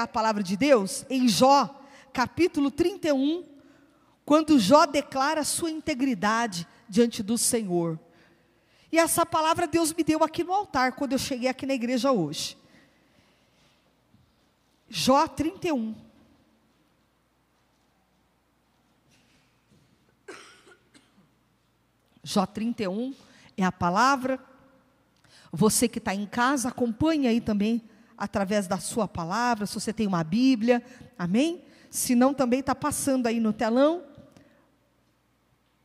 pegar a palavra de Deus em Jó, capítulo 31, quando Jó declara sua integridade diante do Senhor. E essa palavra Deus me deu aqui no altar, quando eu cheguei aqui na igreja hoje. Jó 31. Jó 31 é a palavra. Você que está em casa, acompanhe aí também através da sua palavra, se você tem uma Bíblia, amém? Se não, também está passando aí no telão.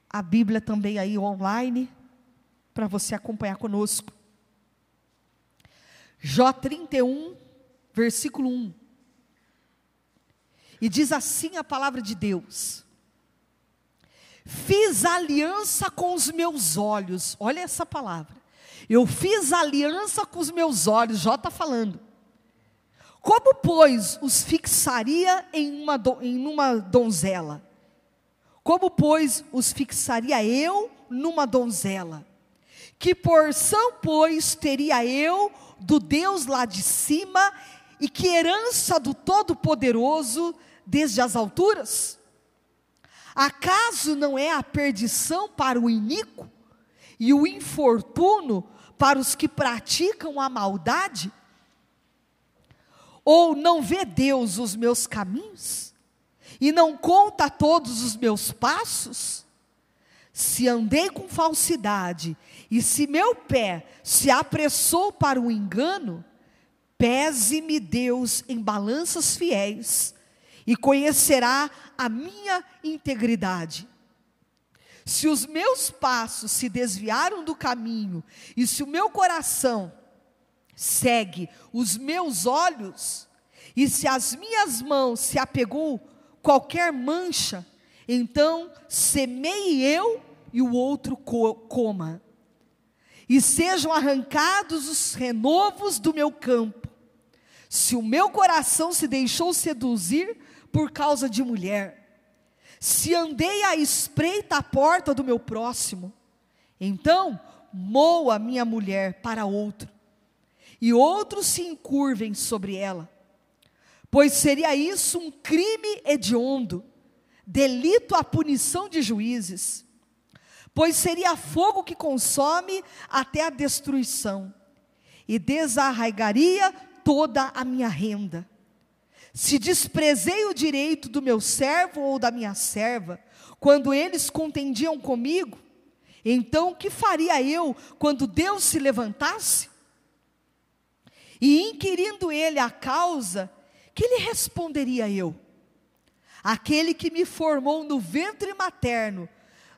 A Bíblia também aí online, para você acompanhar conosco. Jó 31, versículo 1. E diz assim a palavra de Deus: Fiz aliança com os meus olhos, olha essa palavra. Eu fiz aliança com os meus olhos, Jó está falando. Como, pois, os fixaria em uma, em uma donzela? Como, pois, os fixaria eu numa donzela? Que porção, pois, teria eu do Deus lá de cima, e que herança do Todo-Poderoso desde as alturas? Acaso não é a perdição para o iníquo e o infortuno para os que praticam a maldade? Ou não vê Deus os meus caminhos? E não conta todos os meus passos? Se andei com falsidade, e se meu pé se apressou para o engano, pese-me Deus em balanças fiéis, e conhecerá a minha integridade. Se os meus passos se desviaram do caminho, e se o meu coração segue os meus olhos, e se as minhas mãos se apegou qualquer mancha, então semeie eu e o outro co coma. E sejam arrancados os renovos do meu campo. Se o meu coração se deixou seduzir por causa de mulher, se andei à espreita à porta do meu próximo, então moa minha mulher para outro e outros se encurvem sobre ela. Pois seria isso um crime hediondo, delito à punição de juízes. Pois seria fogo que consome até a destruição, e desarraigaria toda a minha renda. Se desprezei o direito do meu servo ou da minha serva, quando eles contendiam comigo, então o que faria eu quando Deus se levantasse? E inquirindo ele a causa, que lhe responderia eu? Aquele que me formou no ventre materno,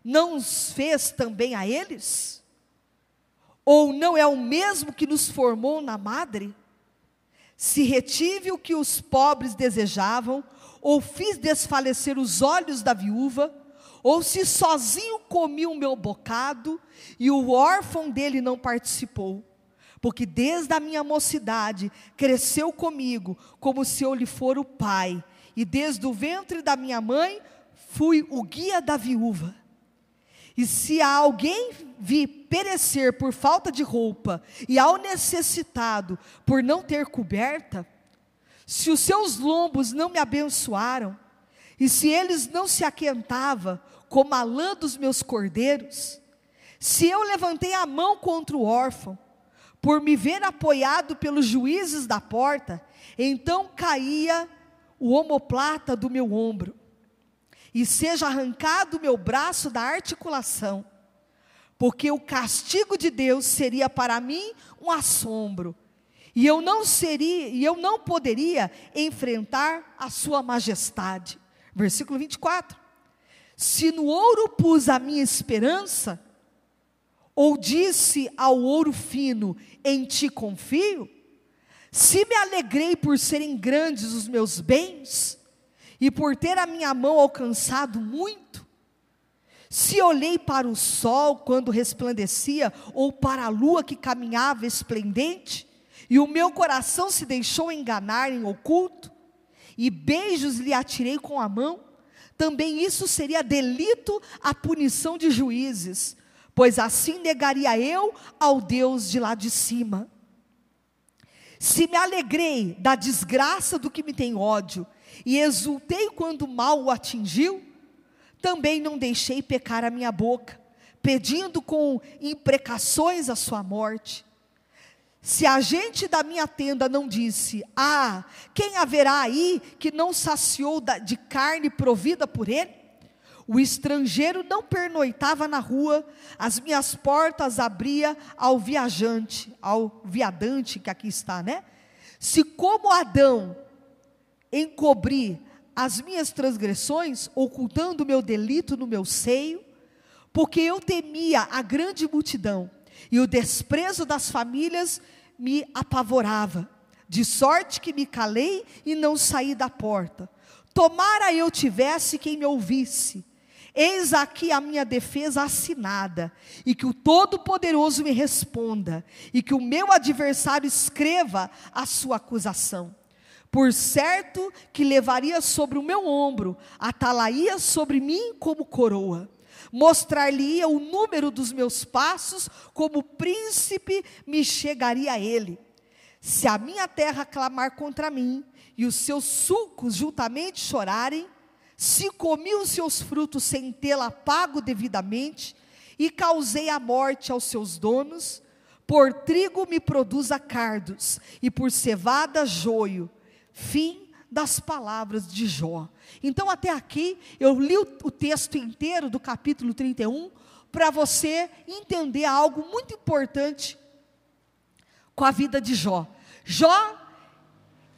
não os fez também a eles? Ou não é o mesmo que nos formou na madre? Se retive o que os pobres desejavam, ou fiz desfalecer os olhos da viúva, ou se sozinho comi o meu bocado, e o órfão dele não participou porque desde a minha mocidade cresceu comigo como se eu lhe for o pai, e desde o ventre da minha mãe fui o guia da viúva. E se a alguém vi perecer por falta de roupa, e ao necessitado por não ter coberta, se os seus lombos não me abençoaram, e se eles não se aquentavam como a lã dos meus cordeiros, se eu levantei a mão contra o órfão, por me ver apoiado pelos juízes da porta, então caía o omoplata do meu ombro, e seja arrancado o meu braço da articulação, porque o castigo de Deus seria para mim um assombro, e eu não seria, e eu não poderia enfrentar a sua majestade. Versículo 24. Se no ouro pus a minha esperança, ou disse ao ouro fino: Em ti confio? Se me alegrei por serem grandes os meus bens, e por ter a minha mão alcançado muito, se olhei para o sol quando resplandecia, ou para a lua que caminhava esplendente, e o meu coração se deixou enganar em oculto, e beijos lhe atirei com a mão, também isso seria delito à punição de juízes, pois assim negaria eu ao Deus de lá de cima. Se me alegrei da desgraça do que me tem ódio, e exultei quando o mal o atingiu, também não deixei pecar a minha boca, pedindo com imprecações a sua morte. Se a gente da minha tenda não disse, ah, quem haverá aí que não saciou de carne provida por ele? O estrangeiro não pernoitava na rua, as minhas portas abria ao viajante, ao viadante que aqui está, né? Se como Adão encobri as minhas transgressões, ocultando o meu delito no meu seio, porque eu temia a grande multidão, e o desprezo das famílias me apavorava, de sorte que me calei e não saí da porta. Tomara eu tivesse quem me ouvisse, Eis aqui a minha defesa assinada, e que o Todo-Poderoso me responda, e que o meu adversário escreva a sua acusação. Por certo que levaria sobre o meu ombro, atalaia sobre mim como coroa. Mostrar-lhe-ia o número dos meus passos, como príncipe me chegaria a ele. Se a minha terra clamar contra mim, e os seus sulcos juntamente chorarem, se comi os seus frutos sem tê-la pago devidamente, e causei a morte aos seus donos, por trigo me produza cardos, e por cevada joio. Fim das palavras de Jó. Então, até aqui, eu li o, texto inteiro do capítulo 31, para você entender algo muito importante com a vida de Jó. Jó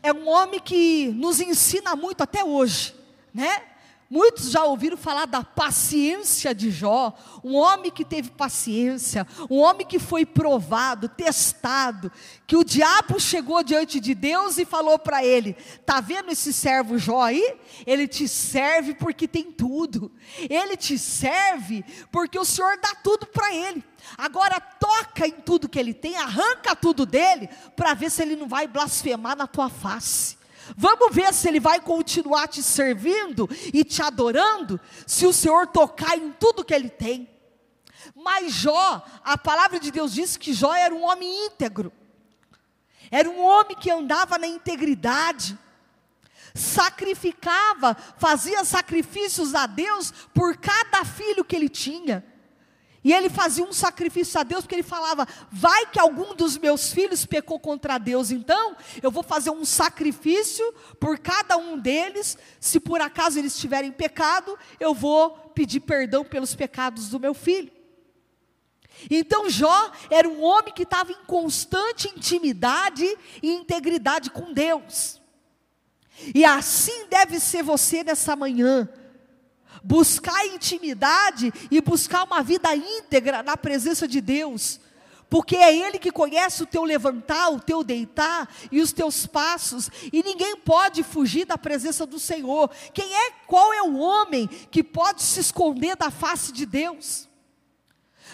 é um homem que nos ensina muito até hoje, né? Muitos já ouviram falar da paciência de Jó, um homem que teve paciência, um homem que foi provado, testado, que o diabo chegou diante de Deus e falou para ele: "Tá vendo esse servo Jó aí? Ele te serve porque tem tudo. Ele te serve porque o Senhor dá tudo para ele. Agora toca em tudo que ele tem, arranca tudo dele para ver se ele não vai blasfemar na tua face." Vamos ver se ele vai continuar te servindo e te adorando, se o Senhor tocar em tudo que ele tem. Mas Jó, a palavra de Deus diz que Jó era um homem íntegro, era um homem que andava na integridade, sacrificava, fazia sacrifícios a Deus por cada filho que ele tinha. E ele fazia um sacrifício a Deus, porque ele falava: vai que algum dos meus filhos pecou contra Deus, então eu vou fazer um sacrifício por cada um deles. Se por acaso eles tiverem pecado, eu vou pedir perdão pelos pecados do meu filho. Então Jó era um homem que estava em constante intimidade e integridade com Deus. E assim deve ser você nessa manhã buscar intimidade e buscar uma vida íntegra na presença de Deus. Porque é Ele que conhece o teu levantar, o teu deitar e os teus passos, e ninguém pode fugir da presença do Senhor. Quem é, qual é o homem que pode se esconder da face de Deus?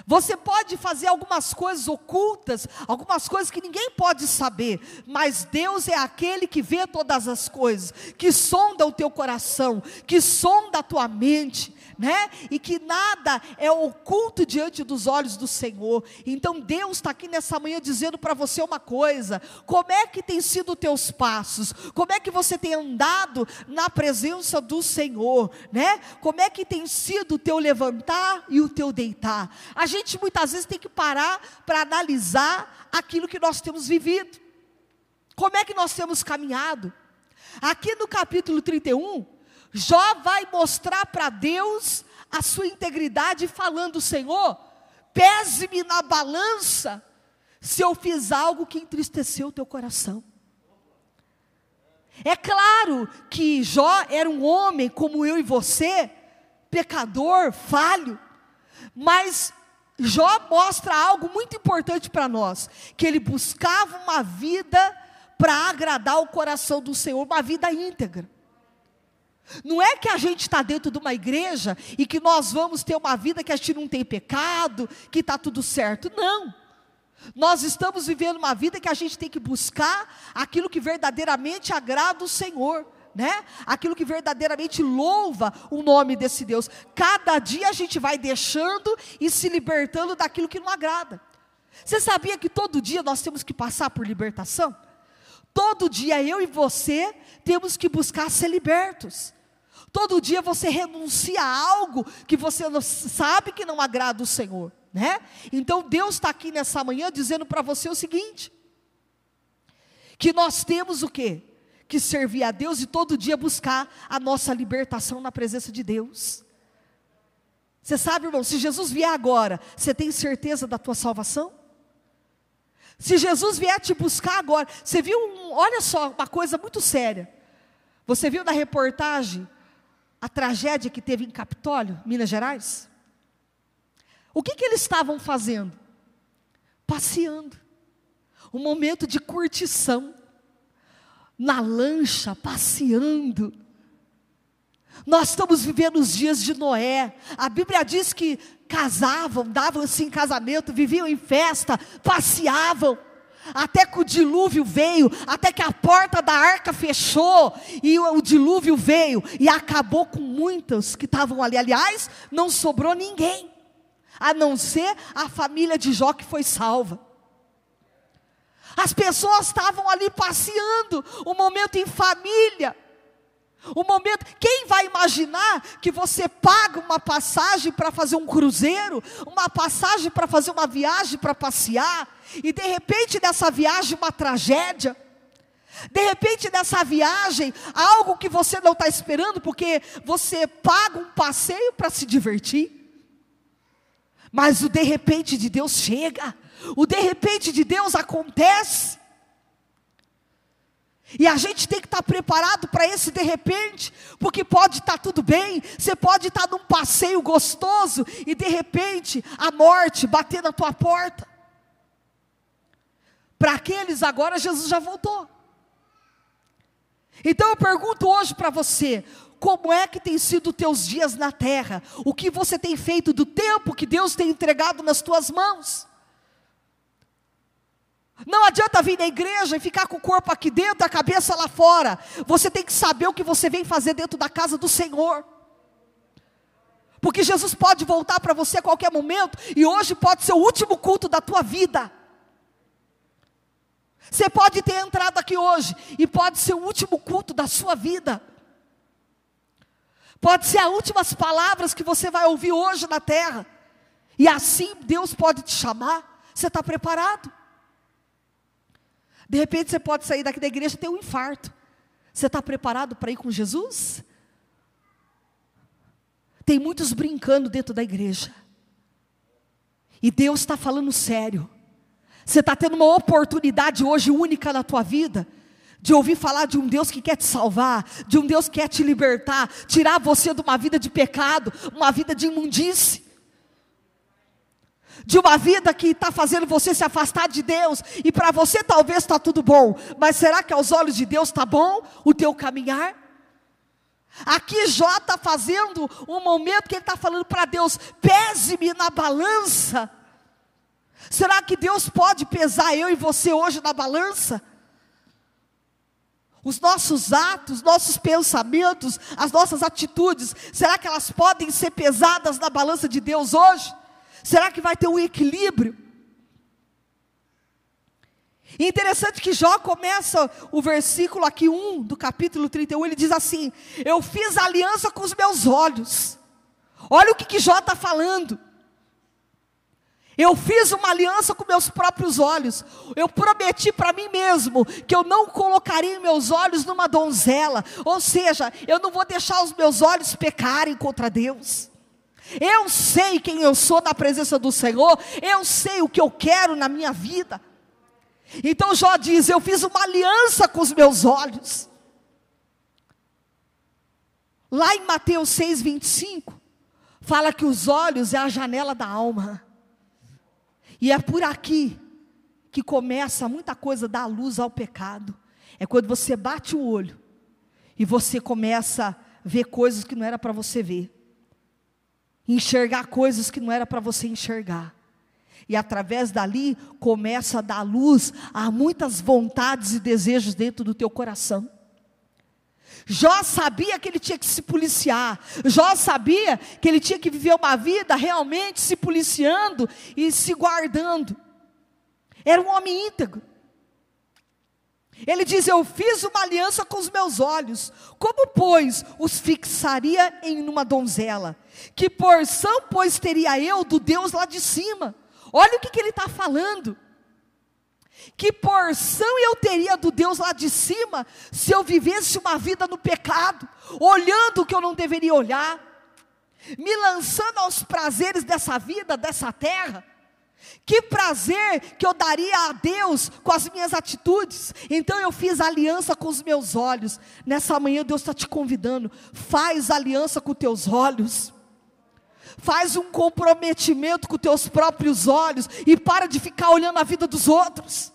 Você pode fazer algumas coisas ocultas, algumas coisas que ninguém pode saber, mas Deus é aquele que vê todas as coisas, que sonda o teu coração, que sonda a tua mente, né? E que nada é oculto diante dos olhos do Senhor. Então Deus está aqui nessa manhã dizendo para você uma coisa: como é que tem sido os teus passos? Como é que você tem andado na presença do Senhor, né? Como é que tem sido o teu levantar e o teu deitar? A gente muitas vezes tem que parar para analisar aquilo que nós temos vivido. Como é que nós temos caminhado? Aqui no capítulo 31, Jó vai mostrar para Deus a sua integridade, falando: Senhor, pese-me na balança, se eu fiz algo que entristeceu o teu coração. É claro que Jó era um homem como eu e você, pecador, falho, mas Jó mostra algo muito importante para nós: que ele buscava uma vida para agradar o coração do Senhor, uma vida íntegra. Não é que a gente está dentro de uma igreja e que nós vamos ter uma vida que a gente não tem pecado, que está tudo certo. Não. Nós estamos vivendo uma vida que a gente tem que buscar aquilo que verdadeiramente agrada o Senhor. Né? Aquilo que verdadeiramente louva o nome desse Deus. Cada dia a gente vai deixando e se libertando daquilo que não agrada. Você sabia que todo dia nós temos que passar por libertação? Todo dia eu e você temos que buscar ser libertos. Todo dia você renuncia a algo que você sabe que não agrada o Senhor, né? Então Deus está aqui nessa manhã dizendo para você o seguinte: que nós temos o quê? Que servir a Deus e todo dia buscar a nossa libertação na presença de Deus. Você sabe, irmão, se Jesus vier agora, você tem certeza da tua salvação? Se Jesus vier te buscar agora, você viu, um, olha só, uma coisa muito séria. Você viu na reportagem a tragédia que teve em Capitólio, Minas Gerais? O que, que eles estavam fazendo? Passeando. Um momento de curtição. Na lancha, passeando. Nós estamos vivendo os dias de Noé. A Bíblia diz que casavam, davam-se em casamento, viviam em festa, passeavam até que o dilúvio veio, até que a porta da arca fechou, e o, o dilúvio veio e acabou com muitos que estavam ali. Aliás, não sobrou ninguém, a não ser a família de Jó que foi salva. As pessoas estavam ali passeando, um momento em família. O momento, quem vai imaginar que você paga uma passagem para fazer um cruzeiro, uma passagem para fazer uma viagem para passear, e de repente nessa viagem uma tragédia, de repente nessa viagem, algo que você não está esperando, porque você paga um passeio para se divertir, mas o de repente de Deus chega, o de repente de Deus acontece, e a gente tem que estar preparado para esse de repente, porque pode estar tudo bem, você pode estar num passeio gostoso e de repente a morte bater na tua porta. Para aqueles agora Jesus já voltou. Então eu pergunto hoje para você, como é que tem sido teus dias na terra? O que você tem feito do tempo que Deus tem entregado nas tuas mãos? Não adianta vir na igreja e ficar com o corpo aqui dentro, a cabeça lá fora. Você tem que saber o que você vem fazer dentro da casa do Senhor. Porque Jesus pode voltar para você a qualquer momento, e hoje pode ser o último culto da tua vida. Você pode ter entrado aqui hoje, e pode ser o último culto da sua vida. Pode ser as últimas palavras que você vai ouvir hoje na terra. E assim Deus pode te chamar. Você está preparado? De repente você pode sair daqui da igreja e ter um infarto. Você está preparado para ir com Jesus? Tem muitos brincando dentro da igreja. E Deus está falando sério. Você está tendo uma oportunidade hoje única na tua vida de ouvir falar de um Deus que quer te salvar, de um Deus que quer te libertar, tirar você de uma vida de pecado, uma vida de imundície de uma vida que está fazendo você se afastar de Deus, e para você talvez está tudo bom, mas será que aos olhos de Deus está bom o teu caminhar? Aqui Jó está fazendo um momento que ele está falando para Deus: pese-me na balança. Será que Deus pode pesar eu e você hoje na balança? Os nossos atos, nossos pensamentos, as nossas atitudes, será que elas podem ser pesadas na balança de Deus hoje? Será que vai ter um equilíbrio? E interessante que Jó começa o versículo aqui 1 do capítulo 31, ele diz assim: Eu fiz aliança com os meus olhos. Olha o que, que Jó está falando. Eu fiz uma aliança com meus próprios olhos. Eu prometi para mim mesmo que eu não colocaria meus olhos numa donzela. Ou seja, eu não vou deixar os meus olhos pecarem contra Deus. Eu sei quem eu sou na presença do Senhor, eu sei o que eu quero na minha vida. Então Jó diz: Eu fiz uma aliança com os meus olhos. Lá em Mateus 6, 25, fala que os olhos é a janela da alma. E é por aqui que começa muita coisa da luz ao pecado. É quando você bate o olho e você começa a ver coisas que não era para você ver enxergar coisas que não era para você enxergar. E através dali começa a dar luz a muitas vontades e desejos dentro do teu coração. Jó sabia que ele tinha que se policiar. Jó sabia que ele tinha que viver uma vida realmente se policiando e se guardando. Era um homem íntegro. Ele diz: Eu fiz uma aliança com os meus olhos. Como, pois, os fixaria em uma donzela? Que porção, pois, teria eu do Deus lá de cima? Olha o que, que ele está falando. Que porção eu teria do Deus lá de cima se eu vivesse uma vida no pecado, olhando o que eu não deveria olhar, me lançando aos prazeres dessa vida, dessa terra? Que prazer que eu daria a Deus com as minhas atitudes. Então eu fiz aliança com os meus olhos. Nessa manhã Deus está te convidando. Faz aliança com teus olhos. Faz um comprometimento com teus próprios olhos. E para de ficar olhando a vida dos outros.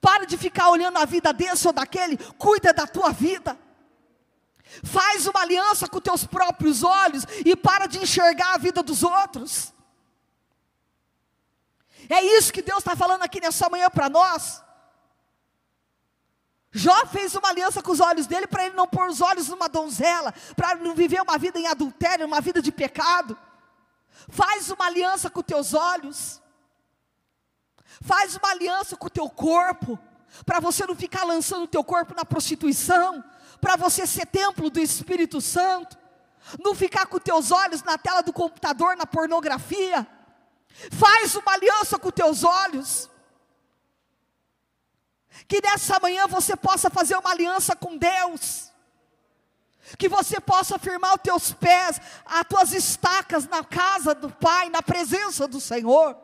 Para de ficar olhando a vida desse ou daquele. Cuida da tua vida. Faz uma aliança com teus próprios olhos. E para de enxergar a vida dos outros. É isso que Deus está falando aqui nessa manhã para nós. Jó fez uma aliança com os olhos dele para ele não pôr os olhos numa donzela, para não viver uma vida em adultério, uma vida de pecado. Faz uma aliança com teus olhos. Faz uma aliança com o teu corpo, para você não ficar lançando o teu corpo na prostituição, para você ser templo do Espírito Santo, não ficar com teus olhos na tela do computador, na pornografia. Faz uma aliança com teus olhos. Que nessa manhã você possa fazer uma aliança com Deus. Que você possa firmar os teus pés, as tuas estacas na casa do Pai, na presença do Senhor.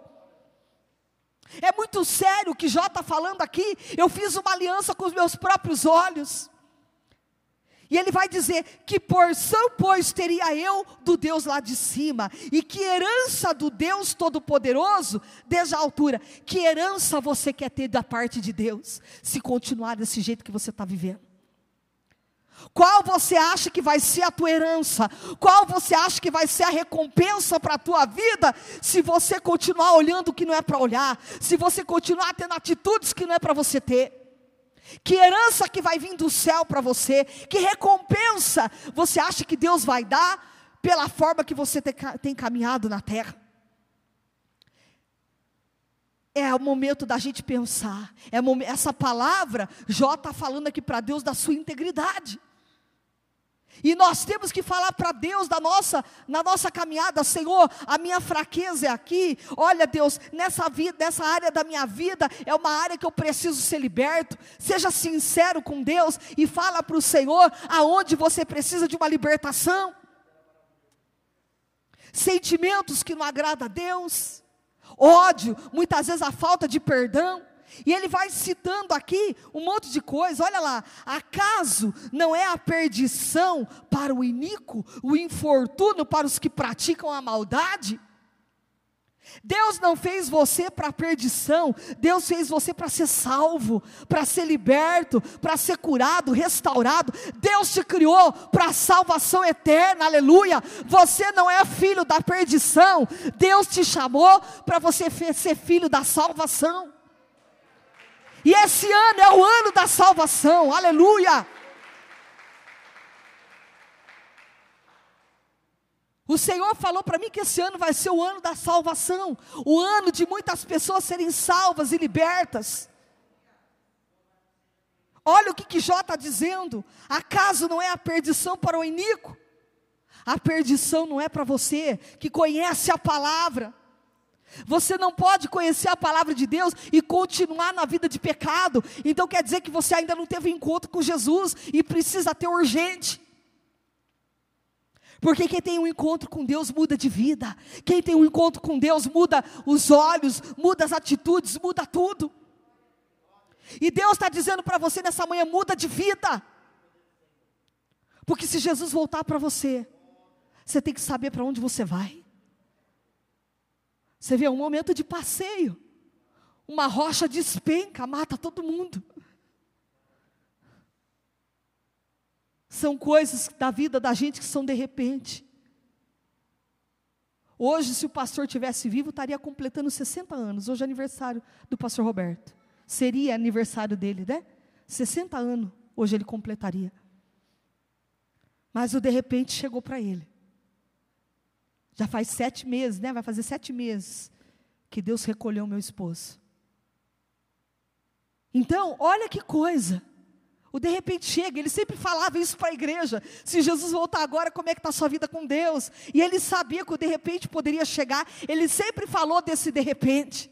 É muito sério o que Jó está falando aqui. Eu fiz uma aliança com os meus próprios olhos. E ele vai dizer: Que porção, pois, teria eu do Deus lá de cima? E que herança do Deus Todo-Poderoso desde a altura? Que herança você quer ter da parte de Deus, se continuar desse jeito que você está vivendo? Qual você acha que vai ser a tua herança? Qual você acha que vai ser a recompensa para a tua vida se você continuar olhando o que não é para olhar? Se você continuar tendo atitudes que não é para você ter? Que herança que vai vir do céu para você? Que recompensa você acha que Deus vai dar pela forma que você tem caminhado na terra? É o momento da gente pensar. É essa palavra, Jó está falando aqui para Deus da sua integridade. E nós temos que falar para Deus da nossa, na nossa caminhada, Senhor, a minha fraqueza é aqui. Olha, Deus, nessa vida, nessa área da minha vida é uma área que eu preciso ser liberto. Seja sincero com Deus e fala para o Senhor aonde você precisa de uma libertação. Sentimentos que não agradam a Deus, ódio, muitas vezes a falta de perdão. E ele vai citando aqui um monte de coisa, olha lá. Acaso não é a perdição para o iníquo, o infortúnio para os que praticam a maldade? Deus não fez você para perdição, Deus fez você para ser salvo, para ser liberto, para ser curado, restaurado. Deus te criou para salvação eterna, aleluia. Você não é filho da perdição, Deus te chamou para você ser filho da salvação. E esse ano é o ano da salvação, aleluia. O Senhor falou para mim que esse ano vai ser o ano da salvação, o ano de muitas pessoas serem salvas e libertas. Olha o que, que Jó está dizendo: acaso não é a perdição para o iníquo? A perdição não é para você que conhece a palavra. Você não pode conhecer a palavra de Deus e continuar na vida de pecado. Então quer dizer que você ainda não teve encontro com Jesus e precisa ter urgente. Porque quem tem um encontro com Deus muda de vida. Quem tem um encontro com Deus muda os olhos, muda as atitudes, muda tudo. E Deus está dizendo para você nessa manhã: muda de vida. Porque se Jesus voltar para você, você tem que saber para onde você vai. Você vê é um momento de passeio. Uma rocha despenca, mata todo mundo. São coisas da vida da gente que são de repente. Hoje, se o pastor tivesse vivo, estaria completando 60 anos. Hoje é aniversário do pastor Roberto. Seria aniversário dele, né? 60 anos, hoje ele completaria. Mas o de repente chegou para ele. Já faz sete meses, né? Vai fazer sete meses que Deus recolheu meu esposo. Então, olha que coisa. O de repente chega, ele sempre falava isso para a igreja. Se Jesus voltar agora, como é que está a sua vida com Deus? E ele sabia que o de repente poderia chegar. Ele sempre falou desse de repente.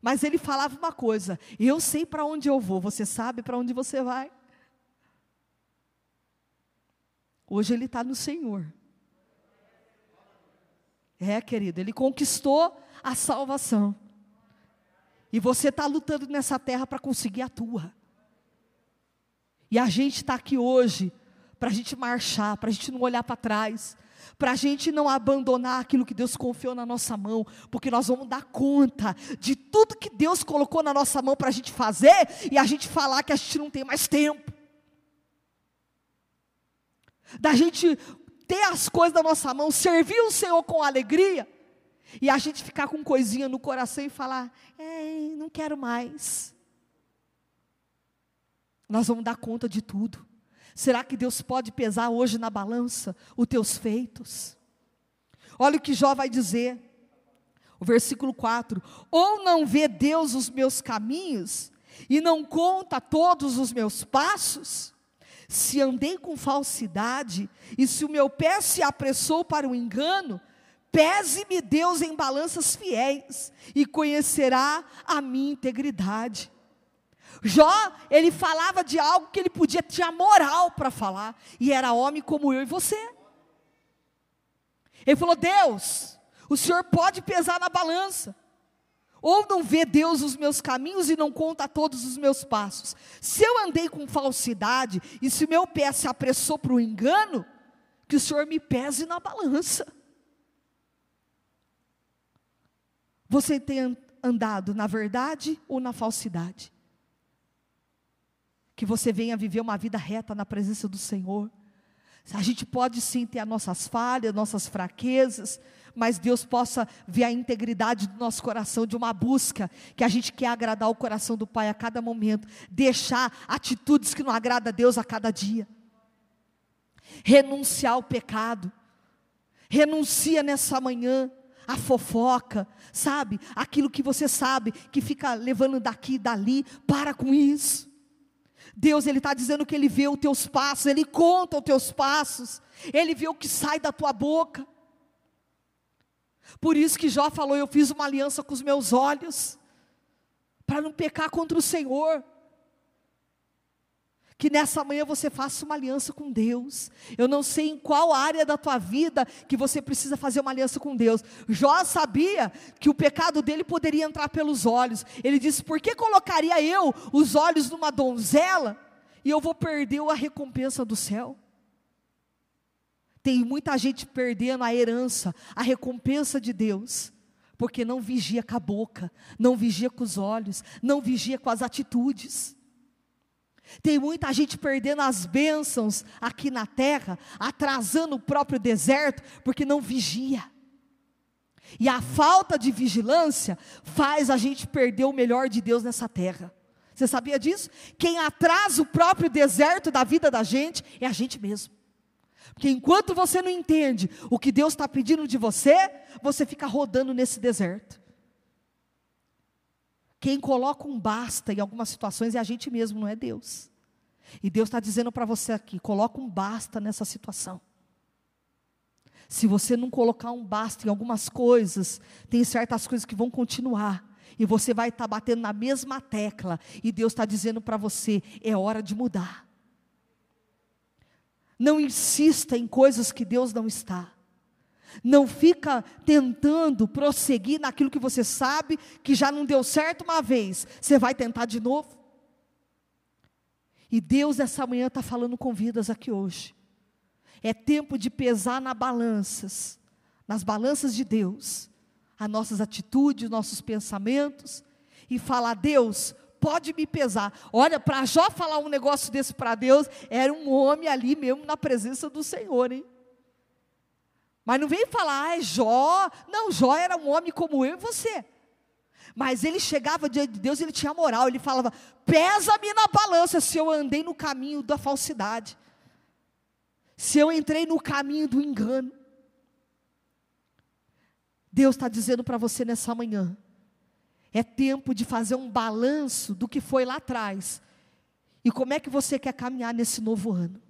Mas ele falava uma coisa: eu sei para onde eu vou, você sabe para onde você vai. Hoje ele está no Senhor. É, querido, ele conquistou a salvação. E você está lutando nessa terra para conseguir a tua. E a gente está aqui hoje para a gente marchar, para a gente não olhar para trás, para a gente não abandonar aquilo que Deus confiou na nossa mão, porque nós vamos dar conta de tudo que Deus colocou na nossa mão para a gente fazer e a gente falar que a gente não tem mais tempo. Da gente ter as coisas da nossa mão, servir o Senhor com alegria, e a gente ficar com coisinha no coração e falar: é, não quero mais. Nós vamos dar conta de tudo. Será que Deus pode pesar hoje na balança os teus feitos? Olha o que Jó vai dizer, o versículo 4: Ou não vê Deus os meus caminhos, e não conta todos os meus passos? Se andei com falsidade, e se o meu pé se apressou para o engano, pese-me Deus em balanças fiéis, e conhecerá a minha integridade. Jó, ele falava de algo que ele podia ter moral para falar, e era homem como eu e você. Ele falou: Deus, o Senhor pode pesar na balança, ou não vê Deus os meus caminhos e não conta todos os meus passos. Se eu andei com falsidade, e se meu pé se apressou para o engano, que o Senhor me pese na balança. Você tem andado na verdade ou na falsidade? que você venha viver uma vida reta na presença do Senhor. A gente pode sim ter as nossas falhas, nossas fraquezas, mas Deus possa ver a integridade do nosso coração, de uma busca que a gente quer agradar o coração do Pai a cada momento, deixar atitudes que não agradam a Deus a cada dia, renunciar ao pecado, renuncia nessa manhã a fofoca, sabe? Aquilo que você sabe que fica levando daqui e dali, para com isso. Deus ele está dizendo que ele vê os teus passos, ele conta os teus passos, ele vê o que sai da tua boca. Por isso que Jó falou: Eu fiz uma aliança com os meus olhos, para não pecar contra o Senhor. Que nessa manhã você faça uma aliança com Deus. Eu não sei em qual área da tua vida que você precisa fazer uma aliança com Deus. Jó sabia que o pecado dele poderia entrar pelos olhos. Ele disse: Por que colocaria eu os olhos numa donzela e eu vou perder a recompensa do céu? Tem muita gente perdendo a herança, a recompensa de Deus, porque não vigia com a boca, não vigia com os olhos, não vigia com as atitudes. Tem muita gente perdendo as bênçãos aqui na terra, atrasando o próprio deserto, porque não vigia. E a falta de vigilância faz a gente perder o melhor de Deus nessa terra. Você sabia disso? Quem atrasa o próprio deserto da vida da gente é a gente mesmo. Porque enquanto você não entende o que Deus está pedindo de você, você fica rodando nesse deserto. Quem coloca um basta em algumas situações é a gente mesmo, não é Deus. E Deus está dizendo para você aqui: coloca um basta nessa situação. Se você não colocar um basta em algumas coisas, tem certas coisas que vão continuar. E você vai estar tá batendo na mesma tecla. E Deus está dizendo para você: é hora de mudar. Não insista em coisas que Deus não está. Não fica tentando prosseguir naquilo que você sabe que já não deu certo uma vez. Você vai tentar de novo. E Deus essa manhã está falando com vidas aqui hoje. É tempo de pesar nas balanças, nas balanças de Deus, as nossas atitudes, nossos pensamentos, e falar: Deus, pode me pesar. Olha, para Jó falar um negócio desse para Deus, era um homem ali mesmo na presença do Senhor, hein? Mas não vem falar, ah, é Jó. Não, Jó era um homem como eu e você. Mas ele chegava diante de Deus, ele tinha moral, ele falava: pesa-me na balança se eu andei no caminho da falsidade, se eu entrei no caminho do engano. Deus está dizendo para você nessa manhã: É tempo de fazer um balanço do que foi lá atrás. E como é que você quer caminhar nesse novo ano?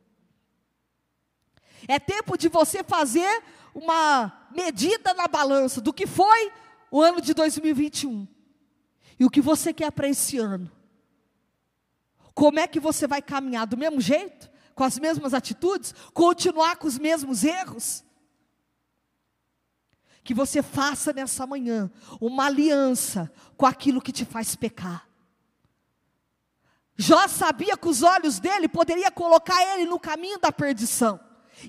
É tempo de você fazer uma medida na balança do que foi o ano de 2021 e o que você quer para esse ano. Como é que você vai caminhar do mesmo jeito, com as mesmas atitudes, continuar com os mesmos erros? Que você faça nessa manhã uma aliança com aquilo que te faz pecar. Jó sabia que os olhos dele poderia colocar ele no caminho da perdição.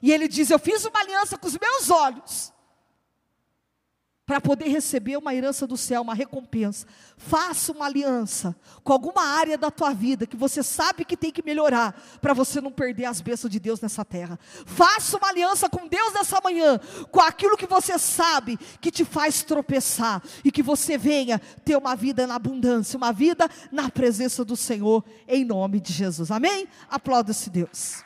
E ele diz: Eu fiz uma aliança com os meus olhos para poder receber uma herança do céu, uma recompensa. Faça uma aliança com alguma área da tua vida que você sabe que tem que melhorar para você não perder as bênçãos de Deus nessa terra. Faça uma aliança com Deus nessa manhã, com aquilo que você sabe que te faz tropeçar e que você venha ter uma vida na abundância, uma vida na presença do Senhor, em nome de Jesus. Amém? Aplauda-se Deus.